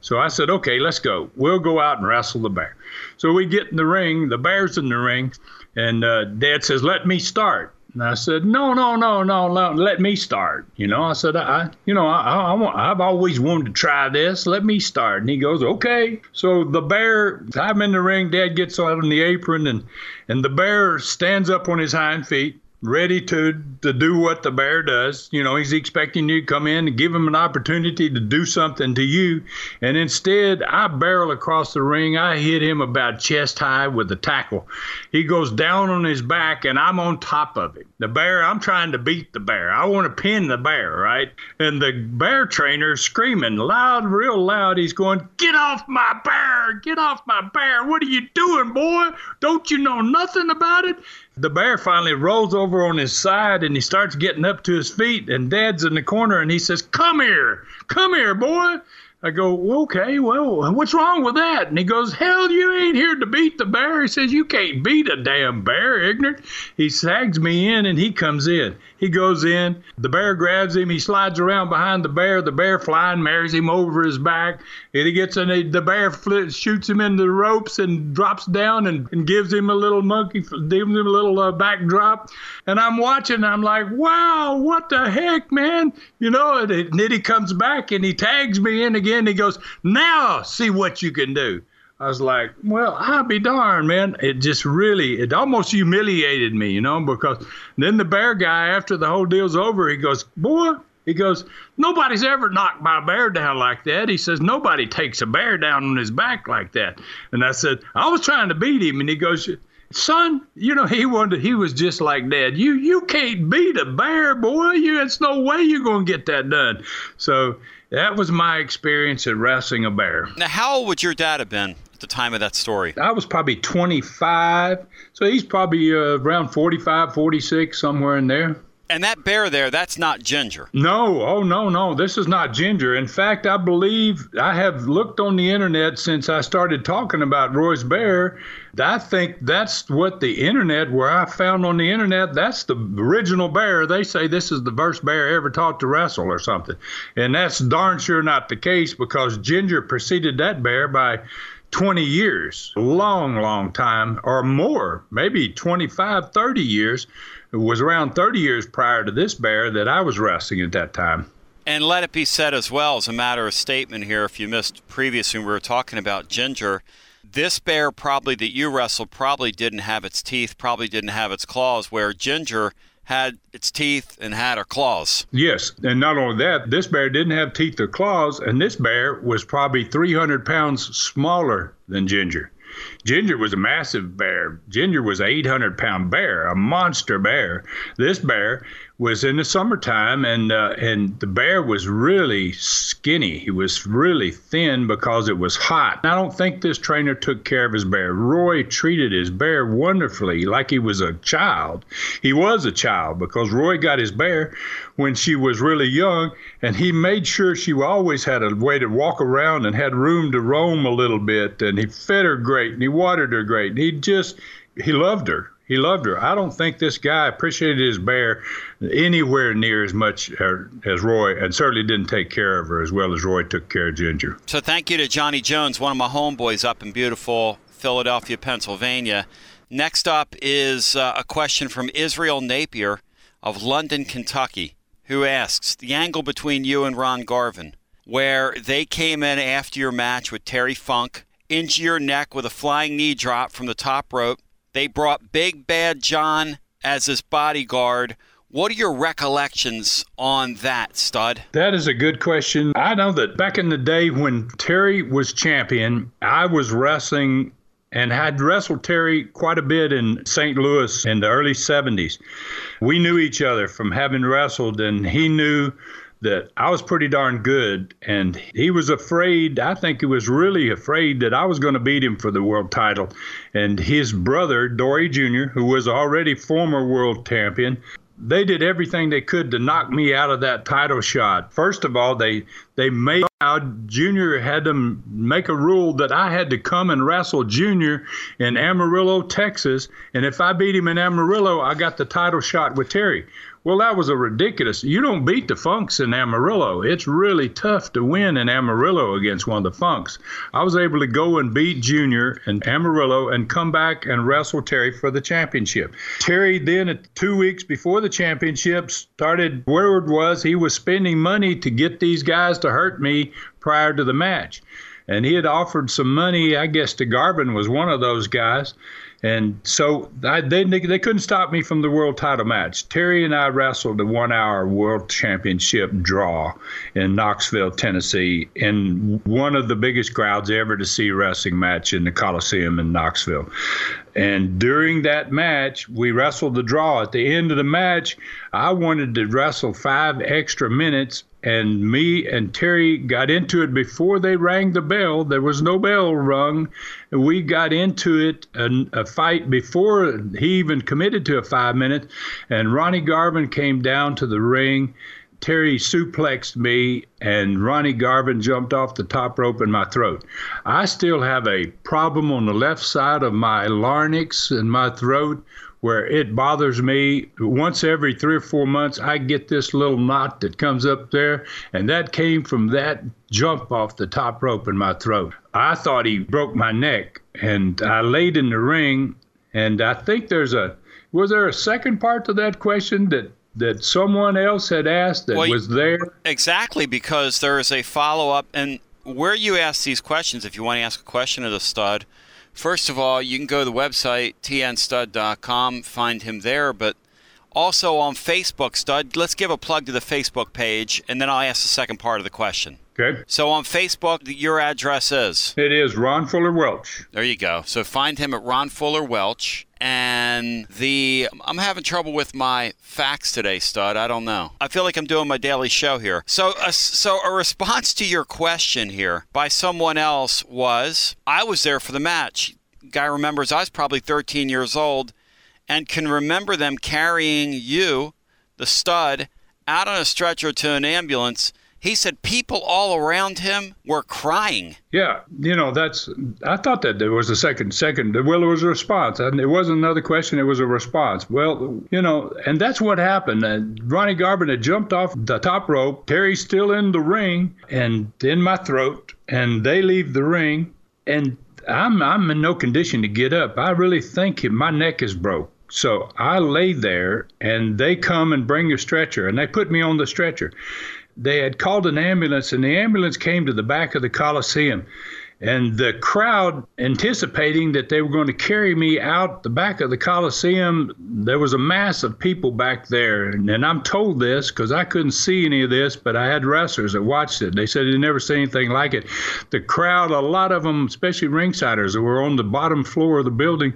Speaker 5: So I said, okay, let's go. We'll go out and wrestle the bear. So we get in the ring, the bear's in the ring, and uh, Dad says, let me start. And I said, no, no, no, no, no, let me start. You know, I said, I, you know, I, I, want, I've always wanted to try this. Let me start. And he goes, okay. So the bear, I'm in the ring. Dad gets out on the apron, and and the bear stands up on his hind feet ready to to do what the bear does. You know, he's expecting you to come in and give him an opportunity to do something to you. And instead, I barrel across the ring. I hit him about chest high with the tackle. He goes down on his back, and I'm on top of him. The bear, I'm trying to beat the bear. I want to pin the bear, right? And the bear trainer screaming loud, real loud. He's going, Get off my bear! Get off my bear! What are you doing, boy? Don't you know nothing about it? The bear finally rolls over on his side and he starts getting up to his feet and dad's in the corner and he says come here come here boy I go, okay, well, what's wrong with that? And he goes, hell, you ain't here to beat the bear. He says, you can't beat a damn bear, ignorant. He sags me in and he comes in. He goes in, the bear grabs him, he slides around behind the bear. The bear flying mares him over his back. And he gets in, the bear shoots him into the ropes and drops down and, and gives him a little monkey, gives him a little uh, backdrop. And I'm watching, I'm like, wow, what the heck, man? You know, and, and then he comes back and he tags me in again. And he goes, now see what you can do. I was like, well, I'll be darned, man. It just really, it almost humiliated me, you know, because then the bear guy, after the whole deal's over, he goes, boy, he goes, nobody's ever knocked my bear down like that. He says, nobody takes a bear down on his back like that. And I said, I was trying to beat him. And he goes, son, you know, he wanted, he was just like dad. You, you can't beat a bear, boy. You, it's no way you're going to get that done. So that was my experience at wrestling a bear.
Speaker 4: Now, how old would your dad have been? at the time of that story?
Speaker 5: I was probably 25. So he's probably uh, around 45, 46, somewhere in there.
Speaker 4: And that bear there, that's not Ginger.
Speaker 5: No, oh no, no, this is not Ginger. In fact, I believe I have looked on the internet since I started talking about Roy's bear. I think that's what the internet, where I found on the internet, that's the original bear. They say this is the first bear ever taught to wrestle or something. And that's darn sure not the case because Ginger preceded that bear by 20 years, long, long time, or more, maybe 25, 30 years. It was around 30 years prior to this bear that I was wrestling at that time.
Speaker 4: And let it be said as well, as a matter of statement here, if you missed previous when we were talking about Ginger, this bear probably that you wrestled probably didn't have its teeth, probably didn't have its claws, where Ginger had its teeth and had her claws.
Speaker 5: Yes, and not only that, this bear didn't have teeth or claws, and this bear was probably 300 pounds smaller than Ginger. Ginger was a massive bear. Ginger was an 800 pound bear, a monster bear. This bear was in the summertime, and uh, and the bear was really skinny. He was really thin because it was hot. I don't think this trainer took care of his bear. Roy treated his bear wonderfully, like he was a child. He was a child because Roy got his bear when she was really young, and he made sure she always had a way to walk around and had room to roam a little bit. And he fed her great, and he watered her great. And he just he loved her he loved her. I don't think this guy appreciated his bear anywhere near as much as Roy, and certainly didn't take care of her as well as Roy took care of Ginger.
Speaker 4: So thank you to Johnny Jones, one of my homeboys up in beautiful Philadelphia, Pennsylvania. Next up is uh, a question from Israel Napier of London, Kentucky, who asks the angle between you and Ron Garvin, where they came in after your match with Terry Funk, into your neck with a flying knee drop from the top rope they brought Big Bad John as his bodyguard What are your recollections on that, stud?
Speaker 5: That is a good question. I know that back in the day when Terry was champion, I was wrestling and had wrestled Terry quite a bit in St. Louis in the early 70s. We knew each other from having wrestled, and he knew that I was pretty darn good. And he was afraid, I think he was really afraid that I was going to beat him for the world title. And his brother, Dory Jr., who was already former world champion, they did everything they could to knock me out of that title shot. First of all, they they made out Junior had to make a rule that I had to come and wrestle Junior in Amarillo, Texas, and if I beat him in Amarillo, I got the title shot with Terry. Well, that was a ridiculous. You don't beat the Funks in Amarillo. It's really tough to win in Amarillo against one of the Funks. I was able to go and beat Junior in Amarillo and come back and wrestle Terry for the championship. Terry then, two weeks before the championship, started. Word was he was spending money to get these guys to hurt me prior to the match, and he had offered some money. I guess to Garvin was one of those guys and so I, they they couldn't stop me from the world title match. Terry and I wrestled a one-hour world championship draw in Knoxville, Tennessee, in one of the biggest crowds ever to see a wrestling match in the Coliseum in Knoxville. And during that match, we wrestled the draw. At the end of the match, I wanted to wrestle five extra minutes and me and Terry got into it before they rang the bell. There was no bell rung. We got into it a, a fight before he even committed to a five minute, and Ronnie Garvin came down to the ring. Terry suplexed me, and Ronnie Garvin jumped off the top rope in my throat. I still have a problem on the left side of my larynx in my throat where it bothers me once every three or four months. I get this little knot that comes up there, and that came from that jump off the top rope in my throat. I thought he broke my neck, and I laid in the ring. And I think there's a was there a second part to that question that that someone else had asked that well, was there?
Speaker 4: Exactly, because there is a follow up, and where you ask these questions, if you want to ask a question of the stud, First of all, you can go to the website, tnstud.com, find him there, but also on Facebook, Stud. Let's give a plug to the Facebook page, and then I'll ask the second part of the question.
Speaker 5: Okay.
Speaker 4: So on Facebook, your address is?
Speaker 5: It is Ron Fuller Welch.
Speaker 4: There you go. So find him at Ron Fuller Welch. And the I'm having trouble with my facts today, stud. I don't know. I feel like I'm doing my daily show here. So, uh, so a response to your question here by someone else was, I was there for the match. Guy remembers I was probably 13 years old, and can remember them carrying you, the stud, out on a stretcher to an ambulance he said people all around him were crying.
Speaker 5: Yeah, you know that's. I thought that there was a second, second. Well, it was a response, and it wasn't another question. It was a response. Well, you know, and that's what happened. Uh, Ronnie Garvin had jumped off the top rope. Terry's still in the ring and in my throat, and they leave the ring, and I'm I'm in no condition to get up. I really think my neck is broke. So I lay there, and they come and bring a stretcher, and they put me on the stretcher they had called an ambulance, and the ambulance came to the back of the Coliseum. And the crowd, anticipating that they were going to carry me out the back of the Coliseum, there was a mass of people back there. And, and I'm told this because I couldn't see any of this, but I had wrestlers that watched it. They said they'd never seen anything like it. The crowd, a lot of them, especially ringsiders that were on the bottom floor of the building,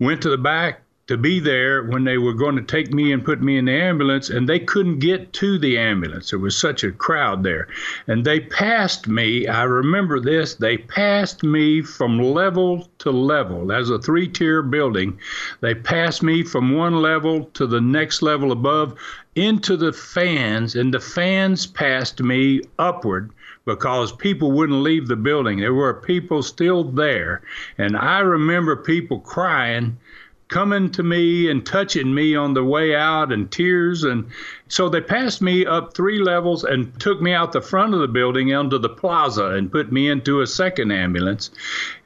Speaker 5: went to the back to be there when they were going to take me and put me in the ambulance, and they couldn't get to the ambulance. There was such a crowd there. And they passed me. I remember this. They passed me from level to level. As a three tier building, they passed me from one level to the next level above into the fans, and the fans passed me upward because people wouldn't leave the building. There were people still there. And I remember people crying coming to me and touching me on the way out and tears. And so they passed me up three levels and took me out the front of the building onto the plaza and put me into a second ambulance.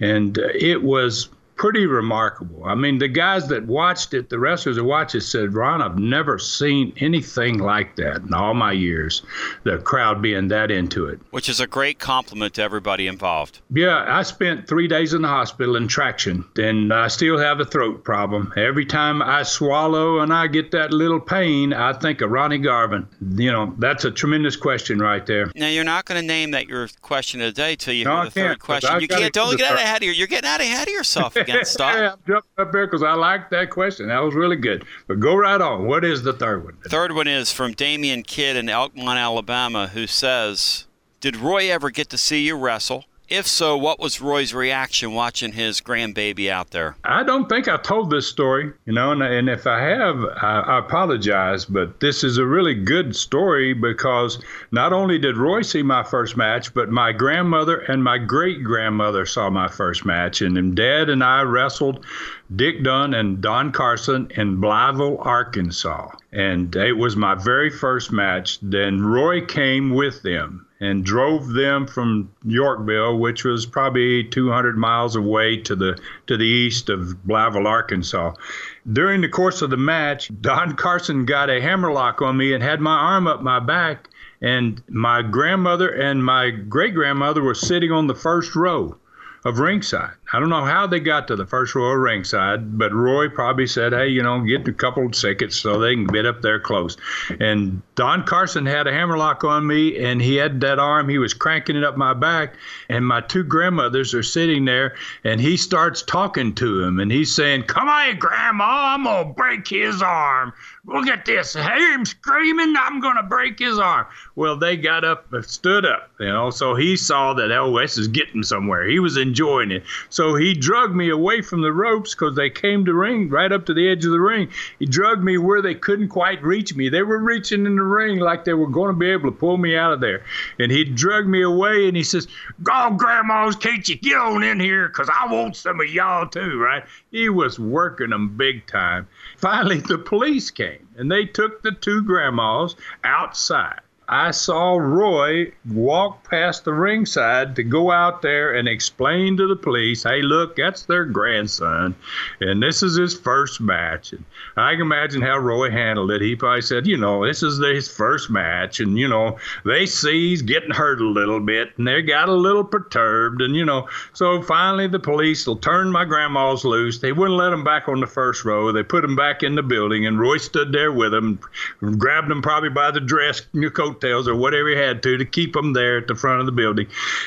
Speaker 5: And it was pretty remarkable. I mean, the guys that watched it, the wrestlers that watched it said, Ron, I've never seen anything like that in all my years, the crowd being that into it.
Speaker 4: Which is a great compliment to everybody involved.
Speaker 5: Yeah, I spent three days in the hospital in traction, and I still have a throat problem. Every time I swallow and I get that little pain, I think of Ronnie Garvin. You know, that's a tremendous question right there.
Speaker 4: Now, you're not going to name that your question of the day till you
Speaker 5: No,
Speaker 4: hear
Speaker 5: I
Speaker 4: the third
Speaker 5: can't, 'cause
Speaker 4: question. You can't, don't
Speaker 5: do
Speaker 4: get out
Speaker 5: third.
Speaker 4: ahead of you. You're getting out ahead of yourself again. Stop.
Speaker 5: I jumped up there because I liked that question. That was really good. But go right on. What is the third one?
Speaker 4: Third one is from Damian Kidd in Elkmont, Alabama, who says, Did Roy ever get to see you wrestle? If so, what was Roy's reaction watching his grandbaby out there?
Speaker 5: I don't think I told this story, you know, and, and if I have, I, I apologize, but this is a really good story because not only did Roy see my first match, but my grandmother and my great grandmother saw my first match. And then Dad and I wrestled Dick Dunn and Don Carson in Blytheville, Arkansas. And it was my very first match. Then Roy came with them and drove them from Yorkville, which was probably 200 miles away to the to the east of Blytheville, Arkansas. During the course of the match, Don Carson got a hammerlock on me and had my arm up my back, and my grandmother and my great grandmother were sitting on the first row of ringside. I don't know how they got to the first row of ringside, but Roy probably said, "Hey, you know, get a couple of tickets so they can get up there close." And Don Carson had a hammerlock on me, and he had that arm. He was cranking it up my back, and my two grandmothers are sitting there, and he starts talking to him, and he's saying, "Come on, Grandma, I'm gonna break his arm. Look at this. Hey, I hear him screaming. I'm gonna break his arm." Well, they got up, stood up, you know. So he saw that oh, LS is getting somewhere. He was enjoying it. He drugged me away from the ropes because they came to ring right up to the edge of the ring. He drugged me where they couldn't quite reach me. They were reaching in the ring like they were going to be able to pull me out of there. And he drugged me away and he says, Go, grandmas, can't you get on in here? Because I want some of y'all too, right? He was working them big time. Finally, the police came and they took the two grandmas outside. I saw Roy walk past the ringside to go out there and explain to the police, hey, look, that's their grandson, and this is his first match. And I can imagine how Roy handled it. He probably said, you know, this is his first match, and, you know, they see he's getting hurt a little bit, and they got a little perturbed, and, you know, so finally the police will turn my grandmas loose. They wouldn't let them back on the first row. They put them back in the building, and Roy stood there with them, grabbed them probably by the dress, coat tails or whatever he had to to keep them there at the front of the building.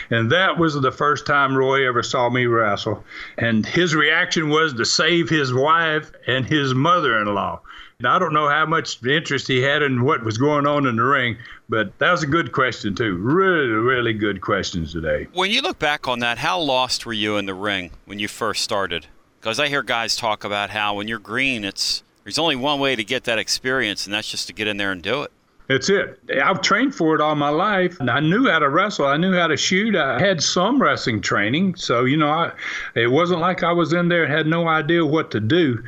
Speaker 5: And that was the first time Roy ever saw me wrestle. And his reaction was to save his wife and his mother in law. And I don't know how much interest he had in what was going on in the ring, but that was a good question, too. Really, really good questions today.
Speaker 4: When you look back on that, how lost were you in the ring when you first started? Because I hear guys talk about how when you're green, it's there's only one way to get that experience, and that's just to get in there and do it.
Speaker 5: That's it. I've trained for it all my life. I knew how to wrestle. I knew how to shoot. I had some wrestling training. So, you know, I, it wasn't like I was in there and had no idea what to do.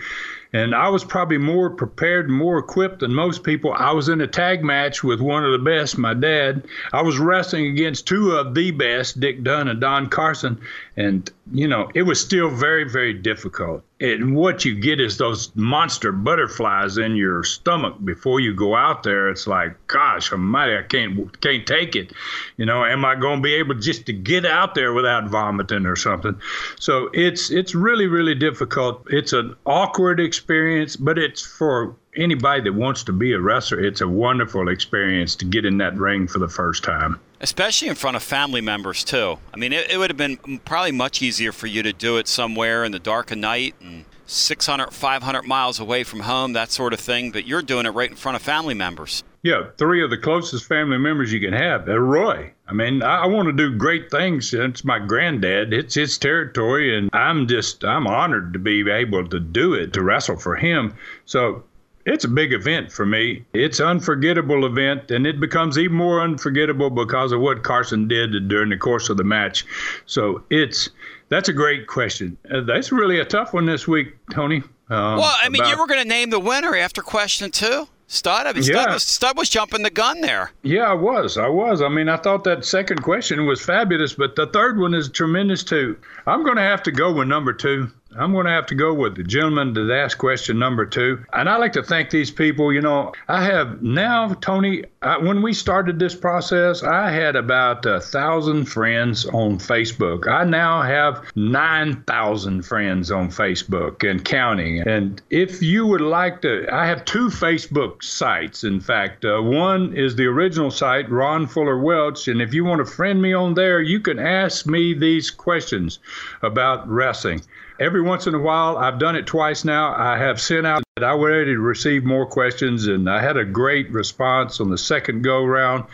Speaker 5: And I was probably more prepared more equipped than most people. I was in a tag match with one of the best, my dad. I was wrestling against two of the best, Dick Dunn and Don Carson. And, you know, it was still very, very difficult. And what you get is those monster butterflies in your stomach before you go out there. It's like, gosh almighty, I can't can't take it. You know, am I going to be able just to get out there without vomiting or something? So it's it's really really difficult. It's an awkward experience, but it's for anybody that wants to be a wrestler. It's a wonderful experience to get in that ring for the first time.
Speaker 4: Especially in front of family members, too. I mean, it, it would have been probably much easier for you to do it somewhere in the dark of night and 600, 500 miles away from home, that sort of thing, but you're doing it right in front of family members.
Speaker 5: Yeah, three of the closest family members you can have. They're Roy. I mean, I, I want to do great things. It's my granddad. It's his territory, and I'm just I'm honored to be able to do it to wrestle for him. So it's a big event for me. It's an unforgettable event, and it becomes even more unforgettable because of what Carson did during the course of the match. So it's that's a great question. Uh, that's really a tough one this week, Tony. Um,
Speaker 4: well, I mean,
Speaker 5: about-
Speaker 4: you were going to name the winner after question two. Stud, I mean,
Speaker 5: Yeah.
Speaker 4: Stud, was, Stud was jumping the gun there.
Speaker 5: Yeah, I was. I was. I mean, I thought that second question was fabulous, but the third one is tremendous too. I'm going to have to go with number two. I'm going to have to go with the gentleman that asked question number two. And I like to thank these people. You know, I have now, Tony, I, when we started this process, I had about a thousand friends on Facebook. I now have 9,000 friends on Facebook and counting. And if you would like to, I have two Facebook sites, in fact. Uh, one is the original site, Ron Fuller Welch. And if you want to friend me on there, you can ask me these questions about wrestling every once in a while, I've done it twice now. I have sent out that I was ready to receive more questions, and I had a great response on the second go round.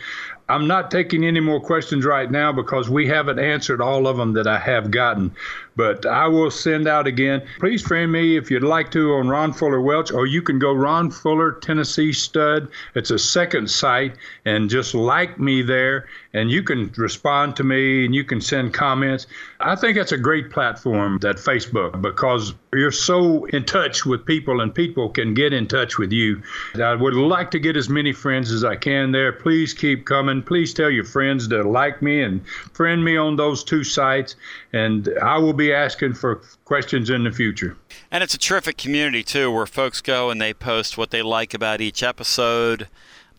Speaker 5: I'm not taking any more questions right now because we haven't answered all of them that I have gotten but I will send out again. Please friend me if you'd like to on Ron Fuller Welch, or you can go Ron Fuller Tennessee Stud. It's a second site, and just like me there, and you can respond to me and you can send comments. I think that's a great platform, that Facebook, because you're so in touch with people and people can get in touch with you. I would like to get as many friends as I can there. Please keep coming. Please tell your friends to like me and friend me on those two sites, and I will be asking for questions in the future.
Speaker 4: And it's a terrific community, too, where folks go and they post what they like about each episode.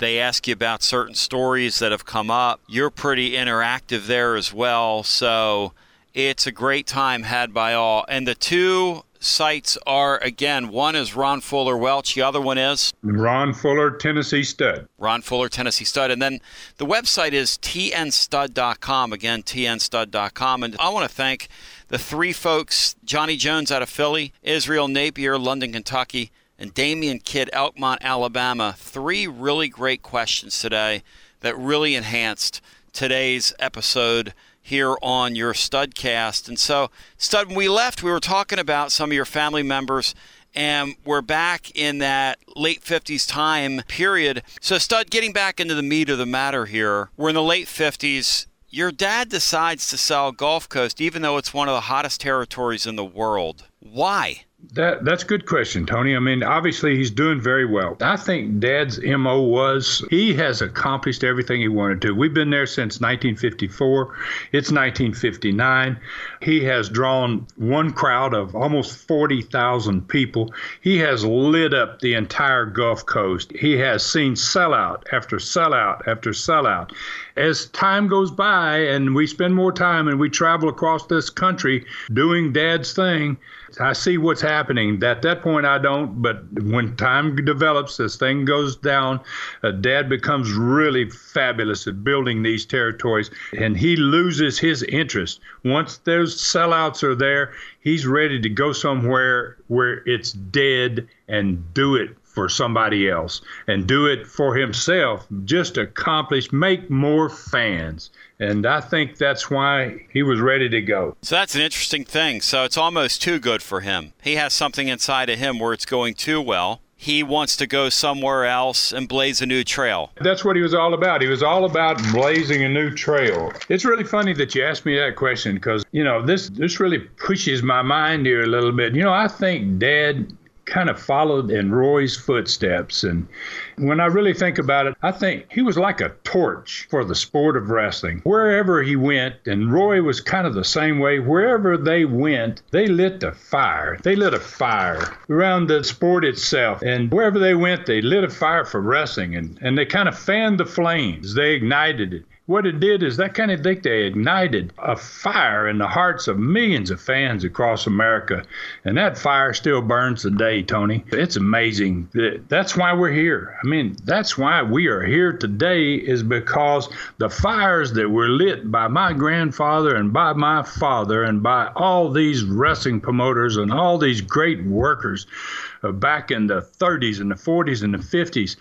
Speaker 4: They ask you about certain stories that have come up. You're pretty interactive there as well. So it's a great time had by all. And the two sites are again one is Ron Fuller Welch, the other one is
Speaker 5: Ron Fuller Tennessee Stud.
Speaker 4: Ron Fuller Tennessee Stud. And then the website is tnstud.com. Again, tnstud.com. And I want to thank the three folks Johnny Jones out of Philly, Israel Napier, London, Kentucky, and Damian Kidd, Elkmont, Alabama. Three really great questions today that really enhanced today's episode here on your Studcast. And so, Stud, when we left, we were talking about some of your family members and we're back in that late 50s time period. So, Stud, getting back into the meat of the matter here, we're in the late 50s your dad decides to sell Gulf Coast, even though it's one of the hottest territories in the world. Why?
Speaker 5: That that's a good question, Tony. I mean, obviously he's doing very well. I think Dad's mo was he has accomplished everything he wanted to. We've been there since 1954. It's 1959. He has drawn one crowd of almost 40,000 people. He has lit up the entire Gulf Coast. He has seen sellout after sellout after sellout. As time goes by and we spend more time and we travel across this country doing Dad's thing, I see what's happening. At that point, I don't. But when time develops, as thing goes down, uh, Dad becomes really fabulous at building these territories, and he loses his interest. Once those sellouts are there, he's ready to go somewhere where it's dead and do it for somebody else and do it for himself, just accomplish, make more fans. And I think that's why he was ready to go.
Speaker 4: So that's an interesting thing. So it's almost too good for him. He has something inside of him where it's going too well. He wants to go somewhere else and blaze a new trail.
Speaker 5: That's what he was all about. He was all about blazing a new trail. It's really funny that you asked me that question because, you know, this this really pushes my mind here a little bit. You know, I think dad kind of followed in Roy's footsteps. And when I really think about it, I think he was like a torch for the sport of wrestling. Wherever he went, and Roy was kind of the same way, wherever they went, they lit the fire. They lit a fire around the sport itself. And wherever they went, they lit a fire for wrestling and, and they kind of fanned the flames. They ignited it what it did is that kind of thing, they ignited a fire in the hearts of millions of fans across America. And that fire still burns today, Tony. It's amazing. That's why we're here. I mean, that's why we are here today is because the fires that were lit by my grandfather and by my father and by all these wrestling promoters and all these great workers uh, back in the 30s and the 40s and the 50s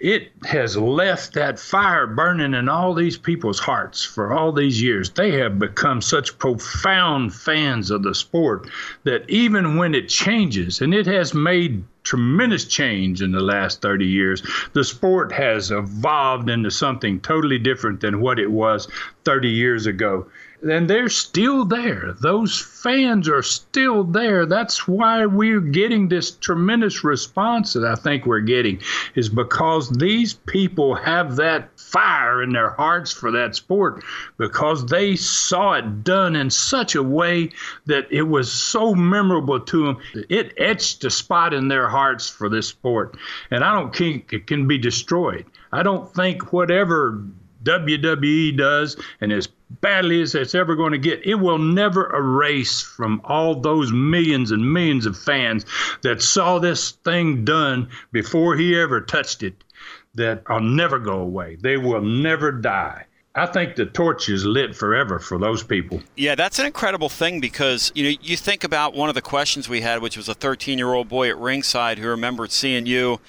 Speaker 5: it has left that fire burning in all these people's hearts for all these years. They have become such profound fans of the sport that even when it changes, and it has made tremendous change in the last 30 years, the sport has evolved into something totally different than what it was 30 years ago. And they're still there. Those fans are still there. That's why we're getting this tremendous response that I think we're getting, is because these people have that fire in their hearts for that sport because they saw it done in such a way that it was so memorable to them. It etched a spot in their hearts for this sport. And I don't think it can be destroyed. I don't think whatever WWE does, and as badly as it's ever going to get, it will never erase from all those millions and millions of fans that saw this thing done before he ever touched it that will never go away. They will never die. I think the torch is lit forever for those people.
Speaker 4: Yeah, that's an incredible thing because you know you think about one of the questions we had, which was a 13-year-old boy at ringside who remembered seeing you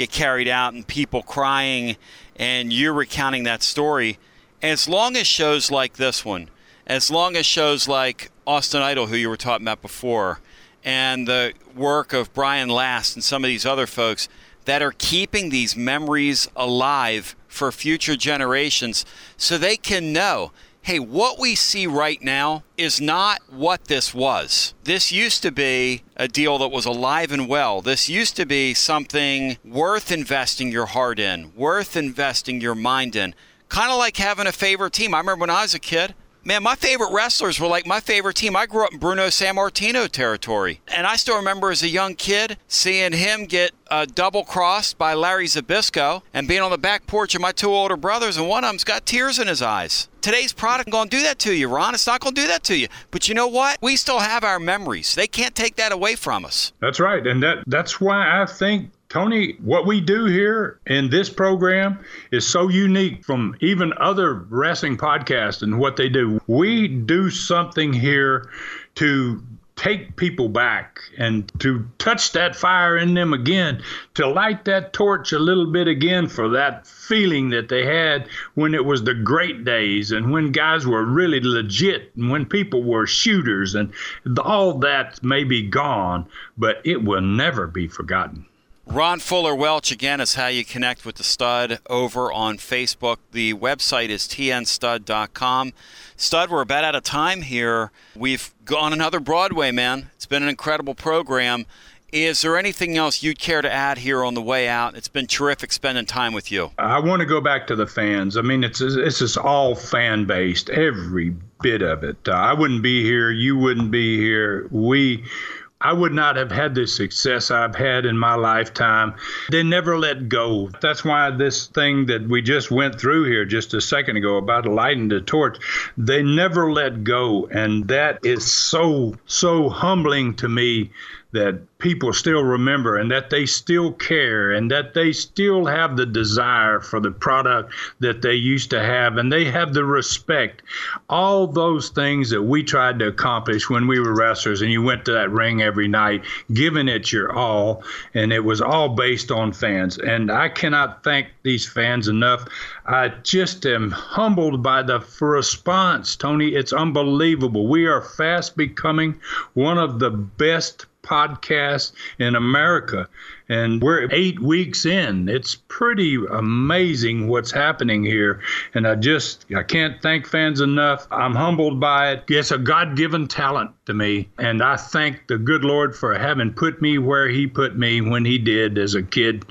Speaker 4: get carried out and people crying, and you're recounting that story. As long as shows like this one, as long as shows like Austin Idol, who you were talking about before, and the work of Brian Last and some of these other folks that are keeping these memories alive for future generations so they can know hey, what we see right now is not what this was. This used to be a deal that was alive and well. This used to be something worth investing your heart in, worth investing your mind in. Kind of like having a favorite team. I remember when I was a kid, Man, my favorite wrestlers were like my favorite team. I grew up in Bruno Sammartino territory. And I still remember as a young kid seeing him get uh, double crossed by Larry Zbyszko and being on the back porch of my two older brothers, and one of them's got tears in his eyes. Today's product going to do that to you, Ron. It's not going to do that to you. But you know what? We still have our memories. They can't take that away from us.
Speaker 5: That's right. And that that's why I think Tony, what we do here in this program is so unique from even other wrestling podcasts and what they do. We do something here to take people back and to touch that fire in them again, to light that torch a little bit again for that feeling that they had when it was the great days and when guys were really legit and when people were shooters and all that may be gone, but it will never be forgotten.
Speaker 4: Ron Fuller Welch, again, is how you connect with the stud over on Facebook. The website is tnstud.com. Stud, we're about out of time here. We've gone another Broadway, man. It's been an incredible program. Is there anything else you'd care to add here on the way out? It's been terrific spending time with you.
Speaker 5: I want to go back to the fans. I mean, it's is all fan based, every bit of it. Uh, I wouldn't be here. You wouldn't be here. We I would not have had the success I've had in my lifetime. They never let go. That's why this thing that we just went through here just a second ago about lighting the torch, they never let go. And that is so, so humbling to me that people still remember and that they still care and that they still have the desire for the product that they used to have and they have the respect. All those things that we tried to accomplish when we were wrestlers and you went to that ring every night, giving it your all, and it was all based on fans. And I cannot thank these fans enough. I just am humbled by the response, Tony. It's unbelievable. We are fast becoming one of the best podcast in America. And we're eight weeks in. It's pretty amazing what's happening here. And I just, I can't thank fans enough. I'm humbled by it. It's a God given talent to me. And I thank the good Lord for having put me where He put me when He did as a kid.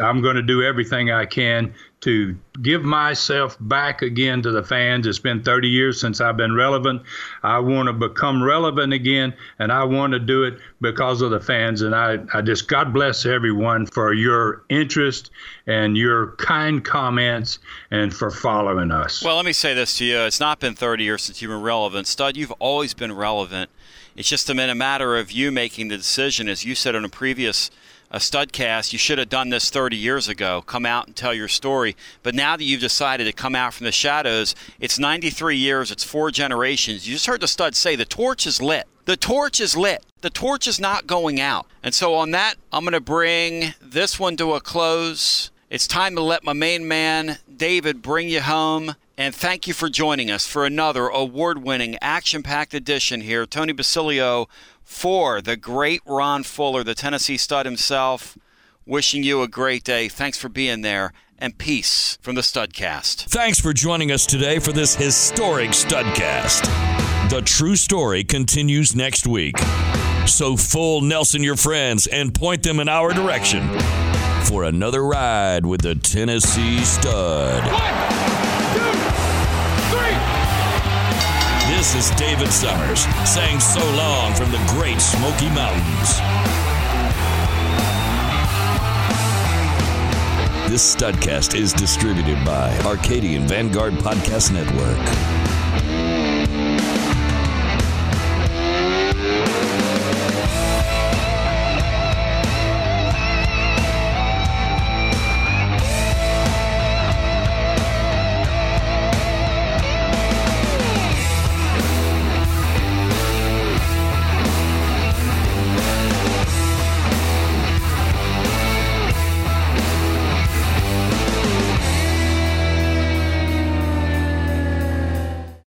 Speaker 5: I'm going to do everything I can to give myself back again to the fans. It's been 30 years since I've been relevant. I want to become relevant again, and I want to do it because of the fans. And I, I just, God bless everyone for your interest and your kind comments and for following us.
Speaker 4: Well, let me say this to you. It's not been 30 years since you've been relevant. Stud, you've always been relevant. It's just been a matter of you making the decision, as you said in a previous a studcast, you should have done this 30 years ago. Come out and tell your story. But now that you've decided to come out from the shadows, it's 93 years, it's four generations. You just heard the stud say the torch is lit. The torch is lit. The torch is not going out. And so, on that, I'm going to bring this one to a close. It's time to let my main man, David, bring you home. And thank you for joining us for another award winning, action packed edition here. Tony Basilio for the great Ron Fuller, the Tennessee stud himself. Wishing you a great day. Thanks for being there. and peace from the Studcast.
Speaker 1: Thanks for joining us today for this historic Studcast. The true story continues next week. So full Nelson your friends and point them in our direction for another ride with the Tennessee Stud.
Speaker 2: One,
Speaker 1: This is David Summers saying so long from the great Smoky Mountains. This Studcast is distributed by Arcadian Vanguard Podcast Network.